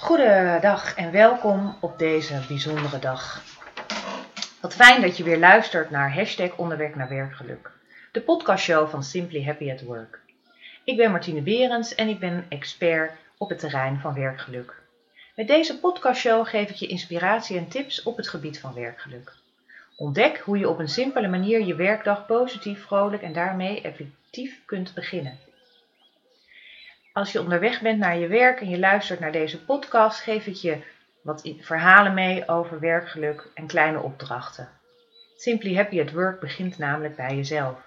Goedendag en welkom op deze bijzondere dag. Wat fijn dat je weer luistert naar hashtag naar werkgeluk. De podcastshow van Simply Happy at Work. Ik ben Martine Berends en ik ben expert op het terrein van werkgeluk. Met deze podcastshow geef ik je inspiratie en tips op het gebied van werkgeluk. Ontdek hoe je op een simpele manier je werkdag positief, vrolijk en daarmee effectief kunt beginnen. Als je onderweg bent naar je werk en je luistert naar deze podcast, geef ik je wat verhalen mee over werkgeluk en kleine opdrachten. Simply Happy at Work begint namelijk bij jezelf.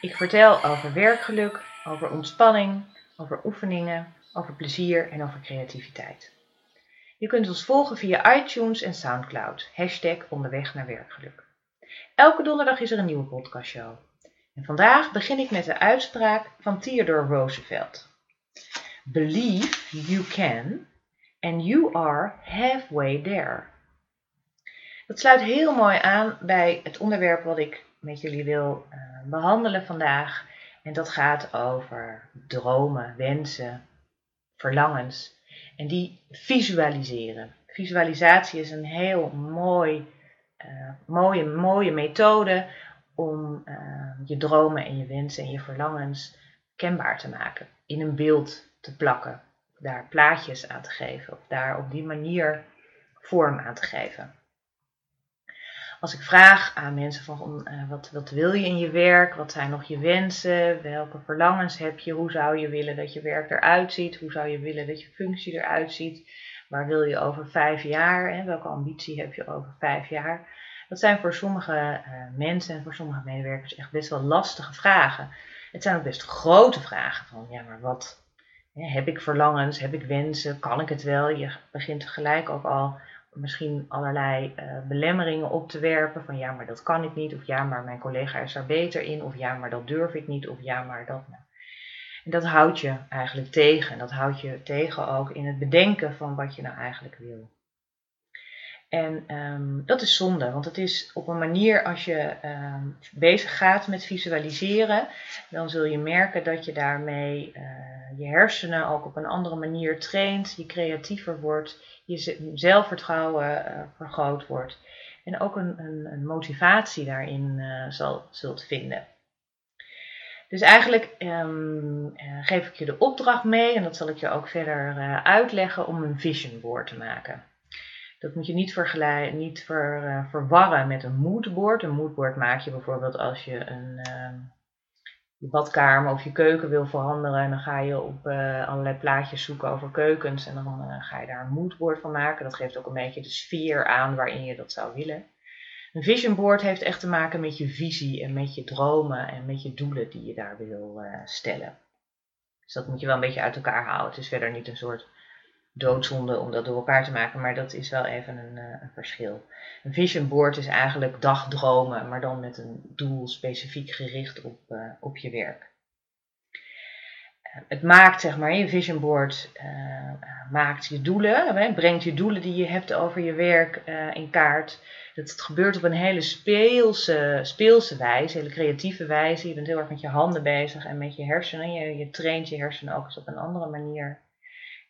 Ik vertel over werkgeluk, over ontspanning, over oefeningen, over plezier en over creativiteit. Je kunt ons volgen via iTunes en Soundcloud. Hashtag onderweg naar werkgeluk. Elke donderdag is er een nieuwe podcastshow. Vandaag begin ik met de uitspraak van Theodore Roosevelt. Believe you can and you are halfway there. Dat sluit heel mooi aan bij het onderwerp wat ik met jullie wil uh, behandelen vandaag. En dat gaat over dromen, wensen, verlangens. En die visualiseren. Visualisatie is een heel mooi, uh, mooie, mooie methode om uh, je dromen en je wensen en je verlangens kenbaar te maken. In een beeld te plakken. Daar plaatjes aan te geven. Of daar op die manier vorm aan te geven. Als ik vraag aan mensen van uh, wat, wat wil je in je werk? Wat zijn nog je wensen? Welke verlangens heb je? Hoe zou je willen dat je werk eruit ziet? Hoe zou je willen dat je functie eruit ziet? Waar wil je over vijf jaar? Hè? Welke ambitie heb je over vijf jaar? Dat zijn voor sommige uh, mensen en voor sommige medewerkers echt best wel lastige vragen. Het zijn ook best grote vragen van ja, maar wat heb ik verlangens? Heb ik wensen? Kan ik het wel? Je begint gelijk ook al misschien allerlei uh, belemmeringen op te werpen van ja, maar dat kan ik niet, of ja, maar mijn collega is daar beter in, of ja, maar dat durf ik niet, of ja, maar dat. Nou. En dat houdt je eigenlijk tegen. Dat houdt je tegen ook in het bedenken van wat je nou eigenlijk wil. En um, dat is zonde, want het is op een manier als je um, bezig gaat met visualiseren, dan zul je merken dat je daarmee uh, je hersenen ook op een andere manier traint, je creatiever wordt, je zelfvertrouwen uh, vergroot wordt en ook een, een, een motivatie daarin uh, zal, zult vinden. Dus eigenlijk um, geef ik je de opdracht mee, en dat zal ik je ook verder uitleggen, om een vision board te maken. Dat moet je niet, niet ver, uh, verwarren met een moodboard. Een moodboard maak je bijvoorbeeld als je een uh, je badkamer of je keuken wil veranderen. En dan ga je op uh, allerlei plaatjes zoeken over keukens. En dan uh, ga je daar een moodboard van maken. Dat geeft ook een beetje de sfeer aan waarin je dat zou willen. Een vision board heeft echt te maken met je visie en met je dromen en met je doelen die je daar wil stellen. Dus dat moet je wel een beetje uit elkaar houden. Het is verder niet een soort doodzonde om dat door elkaar te maken, maar dat is wel even een, uh, een, verschil. Een vision board is eigenlijk dagdromen, maar dan met een doel specifiek gericht op, uh, op je werk. Uh, het maakt, zeg maar, je vision board maakt je doelen, brengt je doelen die je hebt over je werk in kaart. Dat het gebeurt op een hele speelse, speelse wijze, hele creatieve wijze. Je bent heel erg met je handen bezig en met je hersenen. Je, je traint je hersenen ook eens op een andere manier.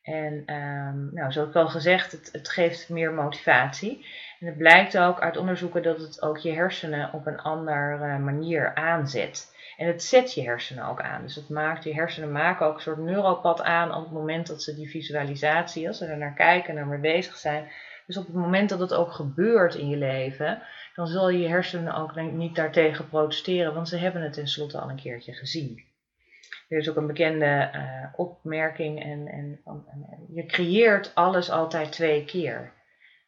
En um, nou, zoals ik al gezegd, het, het, geeft meer motivatie. En het blijkt ook uit onderzoeken dat het ook je hersenen op een andere manier aanzet. En het zet je hersenen ook aan. Dus het maakt, je hersenen maken ook een soort neuropad aan op het moment dat ze die visualisatie, als ze er naar kijken en er mee bezig zijn. Dus op het moment dat het ook gebeurt in je leven, dan zal je hersenen ook niet daartegen protesteren, want ze hebben het tenslotte al een keertje gezien. Er is ook een bekende uh, opmerking en, en, je creëert alles altijd twee keer.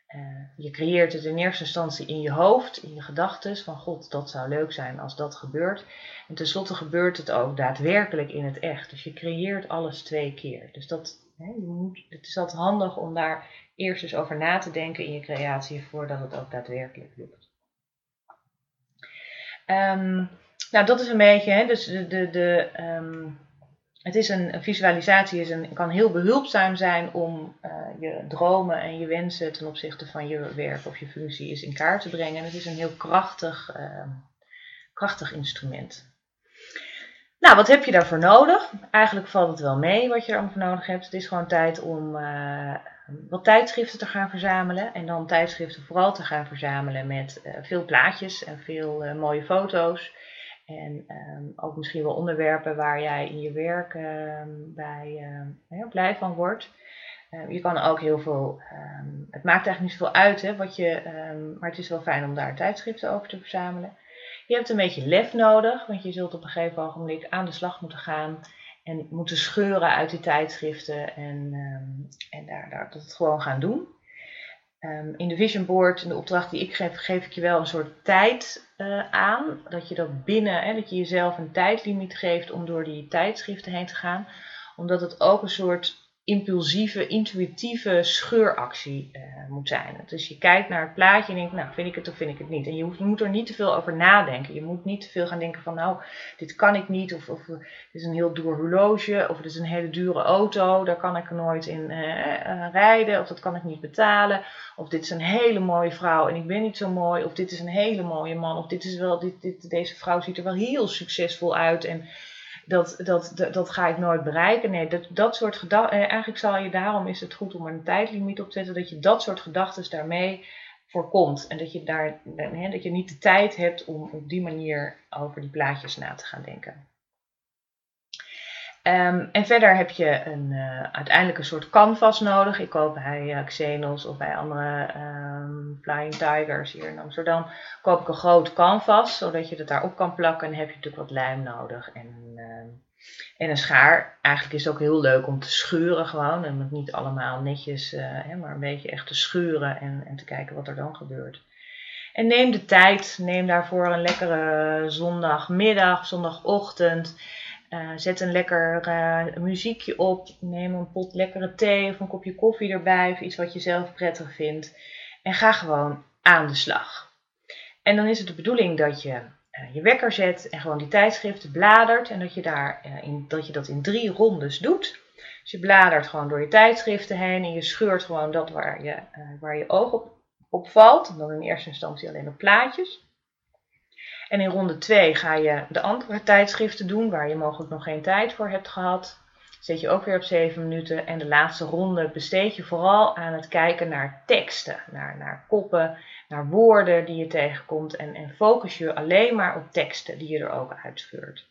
Uh, je creëert het in eerste instantie in je hoofd, in je gedachten, van god, dat zou leuk zijn als dat gebeurt. En tenslotte gebeurt het ook daadwerkelijk in het echt. Dus je creëert alles twee keer. Dus dat, hè, je moet, het is altijd handig om daar eerst eens over na te denken in je creatie voordat het ook daadwerkelijk lukt. Um, nou, dat is een beetje, hè, dus de, de, de, um, het is een, visualisatie is een, kan heel behulpzaam zijn om uh, je dromen en je wensen ten opzichte van je werk of je functie is in kaart te brengen. En het is een heel krachtig, uh, krachtig instrument. Nou, wat heb je daarvoor nodig? Eigenlijk valt het wel mee wat je er voor nodig hebt. Het is gewoon tijd om uh, wat tijdschriften te gaan verzamelen. En dan tijdschriften vooral te gaan verzamelen met uh, veel plaatjes en veel mooie foto's. En um, ook misschien wel onderwerpen waar jij in je werk ehm, bij heel blij van wordt. Ehm, je kan ook heel veel, het maakt eigenlijk niet zoveel uit hè, wat je, maar het is wel fijn om daar tijdschriften over te verzamelen. Je hebt een beetje lef nodig, want je zult op een gegeven ogenblik aan de slag moeten gaan en moeten scheuren uit die tijdschriften en, en daar, daar, dat gewoon gaan doen. In de Vision Board, in de opdracht die ik geef, geef ik je wel een soort tijd uh, aan. Dat je dat binnen, hè, dat je jezelf een tijdlimiet geeft om door die tijdschriften heen te gaan. Omdat het ook een soort impulsieve, intuïtieve scheuractie uh, moet zijn. Dus je kijkt naar het plaatje en denkt, nou, vind ik het of vind ik het niet. En je, hoeft, je moet er niet te veel over nadenken. Je moet niet te veel gaan denken van, nou, dit kan ik niet. Of, of dit is een heel duur horloge. Of dit is een hele dure auto. Daar kan ik nooit in uh, uh, rijden. Of dat kan ik niet betalen. Of dit is een hele mooie vrouw en ik ben niet zo mooi. Of dit is een hele mooie man. Of dit is wel, dit, deze vrouw ziet er wel heel succesvol uit. En dat, dat, dat, ga ik nooit bereiken. Nee, dat, dat soort gedachten, eh, eigenlijk zal je daarom is het goed om er een tijdlimiet op te zetten, dat je dat soort gedachten daarmee voorkomt. En dat je, daar, hè, dat je niet de tijd hebt om op die manier over die plaatjes na te gaan denken. Um, en verder heb je een, uh, uiteindelijk een soort canvas nodig. Ik koop bij uh, Xenos of bij andere um, Flying Tigers hier in Amsterdam. Koop ik een groot canvas, zodat je het daarop kan plakken. En heb je natuurlijk wat lijm nodig en, uh, en een schaar. Eigenlijk is het ook heel leuk om te scheuren gewoon. En het niet allemaal netjes, hè, maar een beetje echt te scheuren en, en te kijken wat er dan gebeurt. En neem de tijd, neem daarvoor een lekkere zondagmiddag, zondagochtend. Uh, zet een lekker uh, muziekje op. Neem een pot lekkere thee of een kopje koffie erbij. Of iets wat je zelf prettig vindt. En ga gewoon aan de slag. En dan is het de bedoeling dat je uh, je wekker zet en gewoon die tijdschriften bladert. En dat je, daar, in, dat, je dat in drie rondes doet. Dus je bladert gewoon door je tijdschriften heen. En je scheurt gewoon dat waar je, waar je oog op, op valt. En dan in eerste instantie alleen op plaatjes. En in ronde 2 ga je de andere tijdschriften doen waar je mogelijk nog geen tijd voor hebt gehad. Zet je ook weer op 7 minuten. En de laatste ronde besteed je vooral aan het kijken naar teksten, naar, naar koppen, naar woorden die je tegenkomt. En, en focus je alleen maar op teksten die je er ook uitscheurt.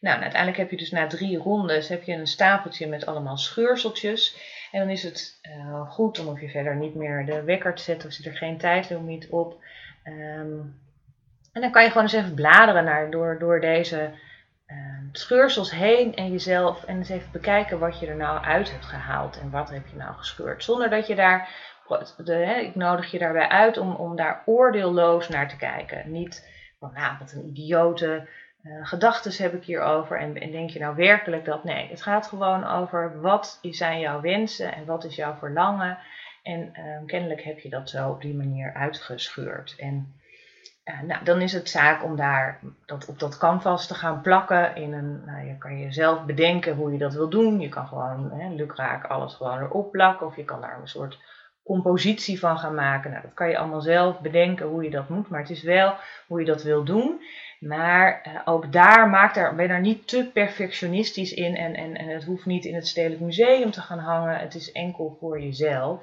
Nou, uiteindelijk heb je dus na drie rondes heb je een stapeltje met allemaal scheurseltjes. En dan is het uh, goed om of je verder niet meer de wekker te zetten of zit er geen tijdlimiet op. Um, en dan kan je gewoon eens even bladeren naar, door, door deze uh, scheursels heen en jezelf en eens even bekijken wat je er nou uit hebt gehaald en wat heb je nou gescheurd. Zonder dat je daar, hè, ik nodig je daarbij uit om, om daar oordeelloos naar te kijken. Niet van, nou, wat een idiote uh, gedachten heb ik hierover en, en denk je nou werkelijk dat? Nee, het gaat gewoon over wat zijn jouw wensen en wat is jouw verlangen. En uh, kennelijk heb je dat zo op die manier uitgescheurd. En nou, dan is het zaak om daar dat, op dat canvas te gaan plakken. In een, nou, je kan jezelf bedenken hoe je dat wil doen. Je kan gewoon hè, lukraak alles gewoon erop plakken. Of je kan daar een soort compositie van gaan maken. Nou, dat kan je allemaal zelf bedenken hoe je dat moet. Maar het is wel hoe je dat wil doen. Maar uh, ook daar maak daar, ben daar niet te perfectionistisch in. En, en, en het hoeft niet in het Stedelijk Museum te gaan hangen. Het is enkel voor jezelf.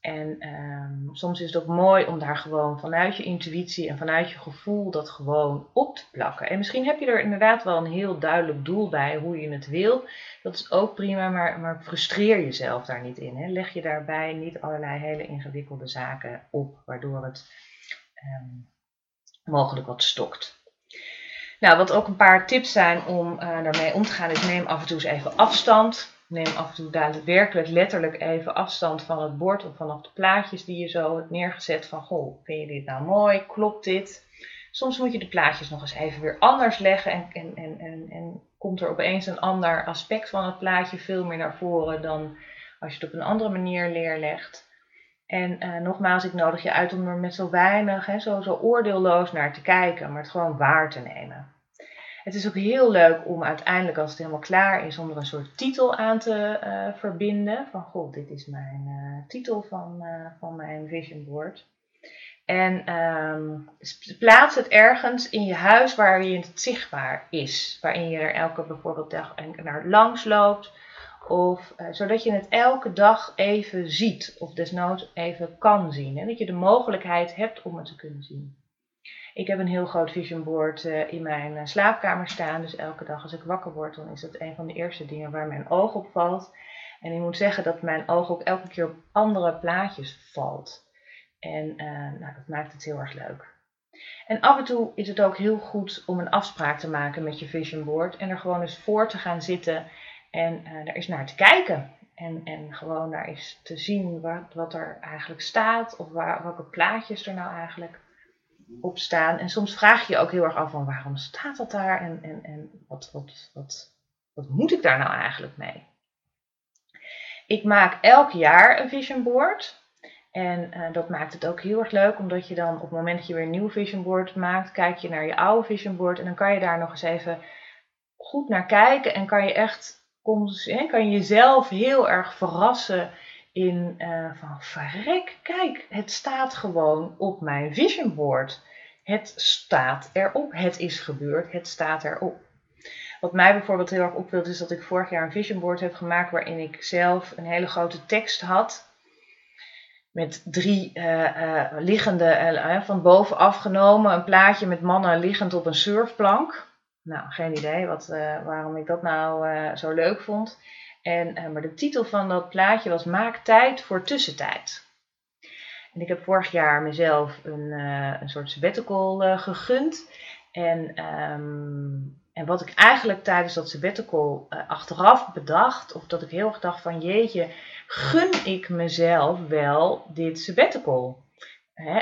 En um, soms is het ook mooi om daar gewoon vanuit je intuïtie en vanuit je gevoel dat gewoon op te plakken. En misschien heb je er inderdaad wel een heel duidelijk doel bij hoe je het wil. Dat is ook prima, maar, maar frustreer jezelf daar niet in. Hè. Leg je daarbij niet allerlei hele ingewikkelde zaken op, waardoor het um, mogelijk wat stokt. Nou, wat ook een paar tips zijn om uh, daarmee om te gaan, is neem af en toe eens even afstand neem af en toe daadwerkelijk letterlijk even afstand van het bord of vanaf de plaatjes die je zo hebt neergezet. Van goh, vind je dit nou mooi? Klopt dit? Soms moet je de plaatjes nog eens even weer anders leggen en, en, en, en, en komt er opeens een ander aspect van het plaatje veel meer naar voren dan als je het op een andere manier leerlegt. En uh, nogmaals, ik nodig je uit om er met zo weinig, hè, zo, zo oordeelloos naar te kijken, maar het gewoon waar te nemen. Het is ook heel leuk om uiteindelijk, als het helemaal klaar is, om er een soort titel aan te uh, verbinden. Van, goh, dit is mijn uh, titel van, uh, van mijn vision board. En um, plaats het ergens in je huis waar je het zichtbaar is. Waarin je er elke bijvoorbeeld dag naar langs loopt. Of zodat je het elke dag even ziet. Of desnoods even kan zien. En dat je de mogelijkheid hebt om het te kunnen zien. Ik heb een heel groot vision board uh, in mijn uh, slaapkamer staan. Dus elke dag als ik wakker word, dan is dat een van de eerste dingen waar mijn oog op valt. En ik moet zeggen dat mijn oog ook elke keer op andere plaatjes valt. En uh, nou, dat maakt het heel erg leuk. En af en toe is het ook heel goed om een afspraak te maken met je vision board. En er gewoon eens voor te gaan zitten en daar eens naar te kijken. En, en gewoon daar eens te zien wat, wat er eigenlijk staat. Of waar, welke plaatjes er nou eigenlijk op staan. En soms vraag je je ook heel erg af van waarom staat dat daar? En, en, en wat, wat, wat, wat moet ik daar nou eigenlijk mee? Ik maak elk jaar een vision board. En uh, dat maakt het ook heel erg leuk, omdat je dan op het moment dat je weer een nieuw vision board maakt, kijk je naar je oude vision board en dan kan je daar nog eens even goed naar kijken en kan je echt kan je jezelf heel erg verrassen in uh, van verrek, kijk, het staat gewoon op mijn vision board. Het staat erop, het is gebeurd, het staat erop. Wat mij bijvoorbeeld heel erg opviel is dat ik vorig jaar een vision board heb gemaakt waarin ik zelf een hele grote tekst had met drie uh, uh, liggende, van boven afgenomen, een plaatje met mannen liggend op een surfplank. Nou, geen idee wat, waarom ik dat nou zo leuk vond. En, maar de titel van dat plaatje was Maak tijd voor tussentijd. En ik heb vorig jaar mezelf een, een soort sabbatical gegund. En, um, en wat ik eigenlijk tijdens dat sabbatical achteraf bedacht, of dat ik heel erg dacht van jeetje, gun ik mezelf wel dit sabbatical?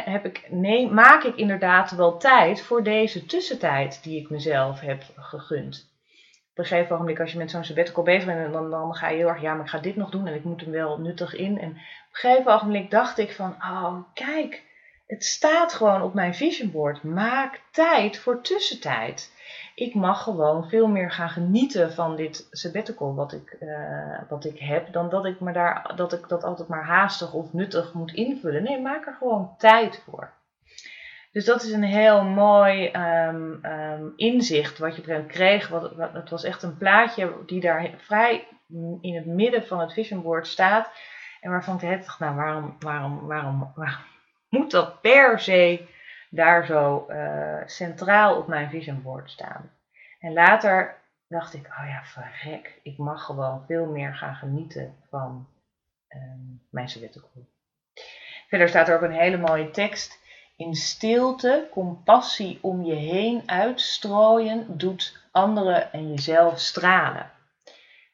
heb ik, nee, maak ik inderdaad wel tijd voor deze tussentijd die ik mezelf heb gegund? Op een gegeven moment, als je met zo'n sabbatical bezig bent, dan, dan ga je heel erg, ja, maar ik ga dit nog doen en ik moet hem wel nuttig in. En op een gegeven moment dacht ik van, oh, kijk, het staat gewoon op mijn vision board. Maak tijd voor tussentijd ik mag gewoon veel meer gaan genieten van dit sabbatical wat ik, uh, wat ik heb, dan dat ik, me daar, dat ik dat altijd maar haastig of nuttig moet invullen. Nee, maak er gewoon tijd voor. Dus dat is een heel mooi um, um, inzicht wat je kreeg. Wat, wat, het was echt een plaatje die daar vrij in het midden van het vision board staat. En waarvan ik dacht, nou waarom, waarom, waarom, moet dat per se daar zo uh, centraal op mijn vision board staan. En later dacht ik, oh ja, verrek, ik mag gewoon veel meer gaan genieten van um, mijn sabbatical. Verder staat er ook een hele mooie tekst. In stilte, compassie om je heen uitstrooien, doet anderen en jezelf stralen.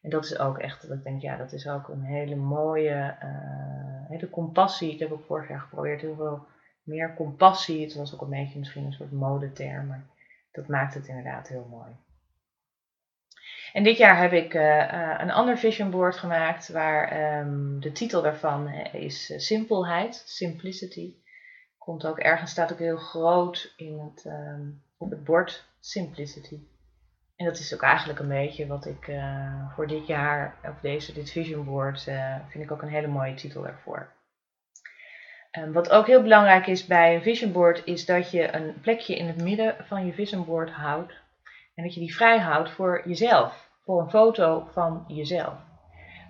En dat is ook echt, dat ik denk, ja, dat is ook een hele mooie, uh, hele compassie. Ik heb ook vorig jaar geprobeerd heel veel meer compassie. Het was ook een beetje misschien een soort modeterm, maar dat maakt het inderdaad heel mooi. En dit jaar heb ik uh, uh, een ander vision board gemaakt waar um, de titel daarvan is simpelheid, simplicity. Komt ook ergens, staat ook heel groot in het, um, op het bord, simplicity. En dat is ook eigenlijk een beetje wat ik voor dit jaar, of deze, dit vision board, vind ik ook een hele mooie titel ervoor. Um, wat ook heel belangrijk is bij een vision board, is dat je een plekje in het midden van je vision board houdt. En dat je die vrij houdt voor jezelf. Voor een foto van jezelf.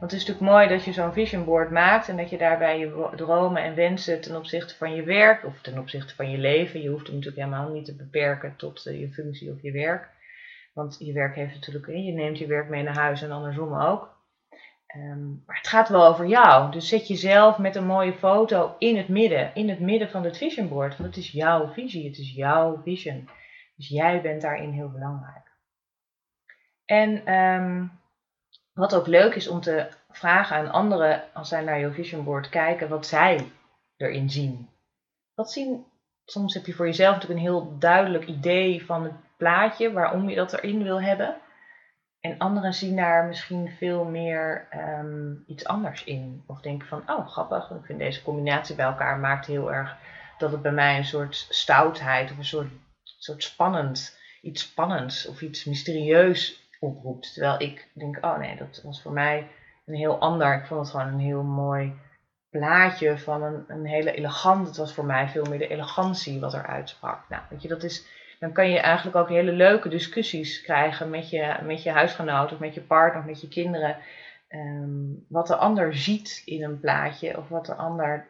Want het is natuurlijk mooi dat je zo'n vision board maakt en dat je daarbij je dromen en wensen ten opzichte van je werk of ten opzichte van je leven. Je hoeft hem natuurlijk helemaal niet te beperken tot uh, je functie of je werk. Want je werk heeft natuurlijk, je neemt je werk mee naar huis en andersom ook. Um, maar het gaat wel over jou. Dus zet jezelf met een mooie foto in het midden, in het midden van het vision board. Want het is jouw visie, het is jouw vision. Dus jij bent daarin heel belangrijk. En um, wat ook leuk is om te vragen aan anderen, als zij naar jouw vision board kijken, wat zij erin zien. Wat zien, soms heb je voor jezelf natuurlijk een heel duidelijk idee van het plaatje, waarom je dat erin wil hebben. En anderen zien daar misschien veel meer um, iets anders in. Of denken van, oh grappig, ik vind deze combinatie bij elkaar maakt heel erg dat het bij mij een soort stoutheid of een soort, soort spannend, iets spannends of iets mysterieus oproept. Terwijl ik denk, oh nee, dat was voor mij een heel ander. Ik vond het gewoon een heel mooi plaatje van een, een hele elegant. Het was voor mij veel meer de elegantie wat er uitsprak. Nou, weet je, dat is, dan kan je eigenlijk ook hele leuke discussies krijgen met je, met je huisgenoot of met je partner of met je kinderen. Ehm, wat de ander ziet in een plaatje of wat de ander.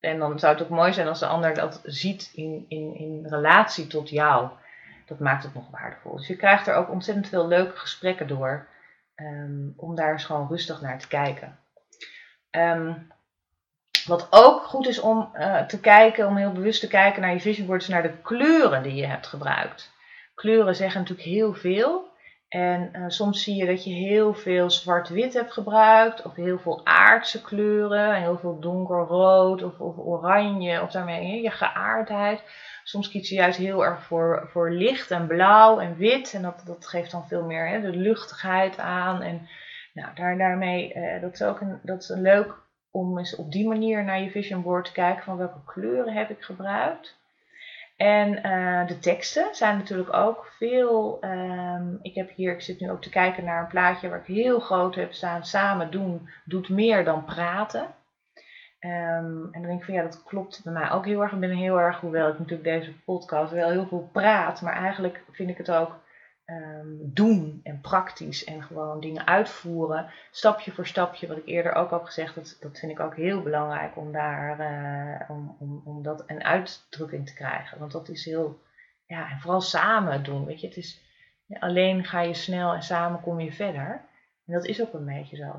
En dan zou het ook mooi zijn als de ander dat ziet in, in, in relatie tot jou. Dat maakt het nog waardevol. Dus je krijgt er ook ontzettend veel leuke gesprekken door. Ehm, om daar eens gewoon rustig naar te kijken. Um, wat ook goed is om uh, te kijken, om heel bewust te kijken naar je vision boards, naar de kleuren die je hebt gebruikt. Kleuren zeggen natuurlijk heel veel. En uh, soms zie je dat je heel veel zwart-wit hebt gebruikt, of heel veel aardse kleuren, heel veel donkerrood of, of oranje, of daarmee je geaardheid. Soms kies je juist heel erg voor, voor licht en blauw en wit. En dat, dat geeft dan veel meer hè, de luchtigheid aan. En nou, daar, daarmee, uh, dat, is ook een, dat is leuk om eens op die manier naar je vision board te kijken van welke kleuren heb ik gebruikt. En uh, de teksten zijn natuurlijk ook veel. Um, ik heb hier, ik zit nu ook te kijken naar een plaatje waar ik heel groot heb staan. Samen doen doet meer dan praten. Um, en dan denk ik van ja, dat klopt bij mij ook heel erg. Ik ben heel erg, hoewel ik natuurlijk deze podcast wel heel veel praat, maar eigenlijk vind ik het ook um, doen en praktisch en gewoon dingen uitvoeren, stapje voor stapje, wat ik eerder ook al gezegd, dat, dat vind ik ook heel belangrijk om daar, uh, om, om, om dat een uitdrukking te krijgen. Want dat is heel, ja, en vooral samen doen, weet je, het is, alleen ga je snel en samen kom je verder. En dat is ook een beetje zo.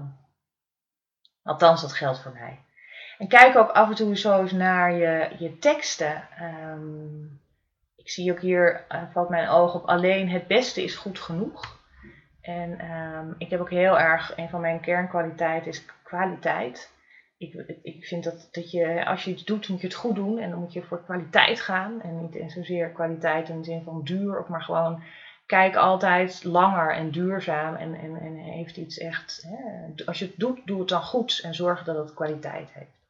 Althans, dat geldt voor mij. En kijk ook af en toe zo eens naar je, je teksten. Um, ik zie ook hier, uh, valt mijn oog op, alleen het beste is goed genoeg. En um, ik heb ook heel erg, een van mijn kernkwaliteiten is kwaliteit. Ik, ik vind dat, dat je, als je iets doet, moet je het goed doen. En dan moet je voor kwaliteit gaan. En niet zozeer kwaliteit in de zin van duur, maar gewoon kijk altijd langer en duurzaam. En, en, en heeft iets echt, hè, als je het doet, doe het dan goed. En zorg dat het kwaliteit heeft.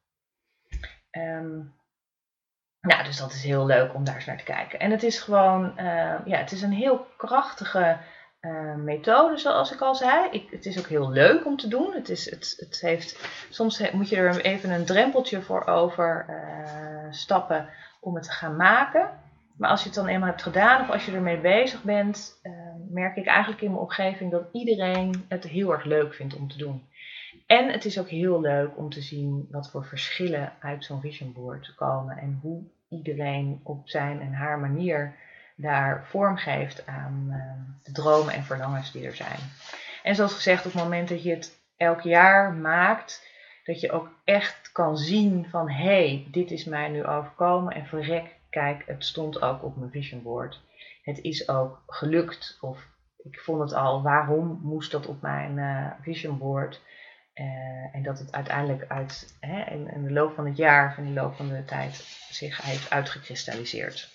Um, nou, dus dat is heel leuk om daar eens naar te kijken. En het is gewoon, uh, ja, het is een heel krachtige uh, methode, zoals ik al zei. Ik, het is ook heel leuk om te doen. Het is, het, het heeft, soms moet je er even een drempeltje voor over uh, stappen om het te gaan maken. Maar als je het dan eenmaal hebt gedaan of als je ermee bezig bent, merk ik eigenlijk in mijn omgeving dat iedereen het heel erg leuk vindt om te doen. En het is ook heel leuk om te zien wat voor verschillen uit zo'n vision board komen en hoe iedereen op zijn en haar manier daar vorm geeft aan uh, de dromen en verlangens die er zijn. En zoals gezegd, op het moment dat je het elk jaar maakt, dat je ook echt kan zien van hé, hey, dit is mij nu overkomen en verrek, kijk, het stond ook op mijn vision board. Het is ook gelukt of ik vond het al, waarom moest dat op mijn uh, vision board? Uh, en dat het uiteindelijk uit, hè, in, de loop van het jaar, van de loop van de tijd, zich heeft uitgekristalliseerd.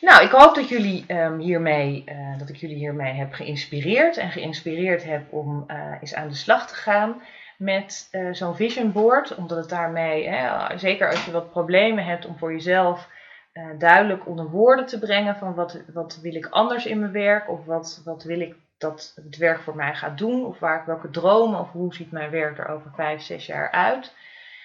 Nou, ik hoop dat, jullie, um, hiermee, uh, dat ik jullie hiermee heb geïnspireerd en geïnspireerd heb om uh, eens aan de slag te gaan met zo'n vision board. Omdat het daarmee, hè, zeker als je wat problemen hebt om voor jezelf duidelijk onder woorden te brengen van wat, wat wil ik anders in mijn werk of wat, wat wil ik dat het werk voor mij gaat doen, of waar ik welke dromen of hoe ziet mijn werk er over vijf, zes jaar uit,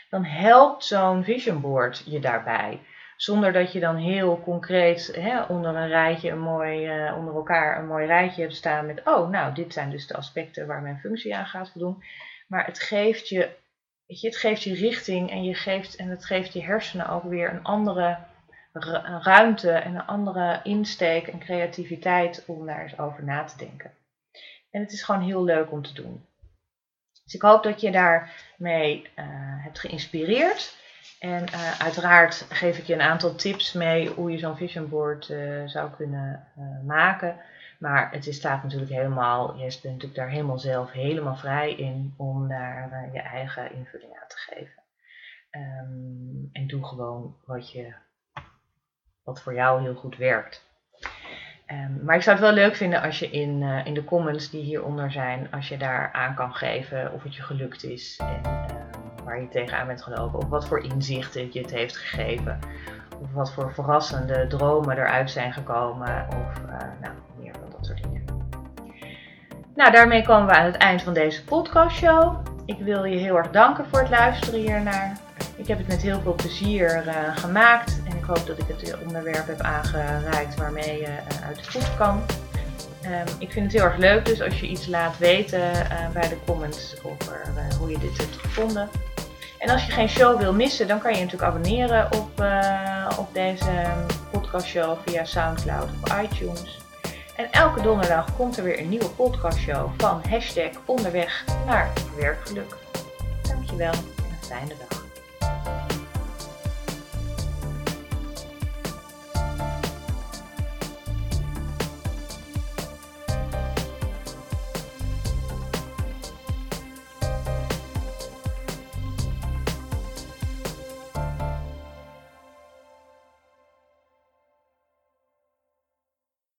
dan helpt zo'n vision board je daarbij. Zonder dat je dan heel concreet hè, onder een rijtje een mooi, uh, onder elkaar een mooi rijtje hebt staan met, oh, nou, dit zijn dus de aspecten waar mijn functie aan gaat voldoen. Maar het geeft je, weet je, het geeft je richting en, je geeft, en het geeft je hersenen ook weer een andere ruimte en een andere insteek en creativiteit om daar eens over na te denken. En het is gewoon heel leuk om te doen. Dus ik hoop dat je daarmee uh, hebt geïnspireerd. En uh, uiteraard geef ik je een aantal tips mee hoe je zo'n vision board uh, zou kunnen maken. Maar het is, staat natuurlijk helemaal, je bent natuurlijk daar helemaal zelf helemaal vrij in om daar je eigen invulling aan te geven. Um, en doe gewoon wat, je, wat voor jou heel goed werkt. Um, maar ik zou het wel leuk vinden als je in, uh, in de comments die hieronder zijn, als je daar aan kan geven of het je gelukt is en uh, waar je tegenaan bent gelopen, of wat voor inzichten je het heeft gegeven, of wat voor verrassende dromen eruit zijn gekomen, of uh, nou, meer van dat soort dingen. Nou, daarmee komen we aan het eind van deze podcastshow. Ik wil je heel erg danken voor het luisteren hiernaar. Ik heb het met heel veel plezier uh, gemaakt ik hoop dat ik het onderwerp heb aangereikt waarmee je uh, uit de voet kan. Um, ik vind het heel erg leuk dus als je iets laat weten uh, bij de comments over hoe je dit hebt gevonden. En als je geen show wil missen, dan kan je, natuurlijk abonneren op, op deze podcastshow via Soundcloud of iTunes. En elke donderdag komt er weer een nieuwe podcastshow van hashtag onderweg naar werkgeluk. Dankjewel en een fijne dag.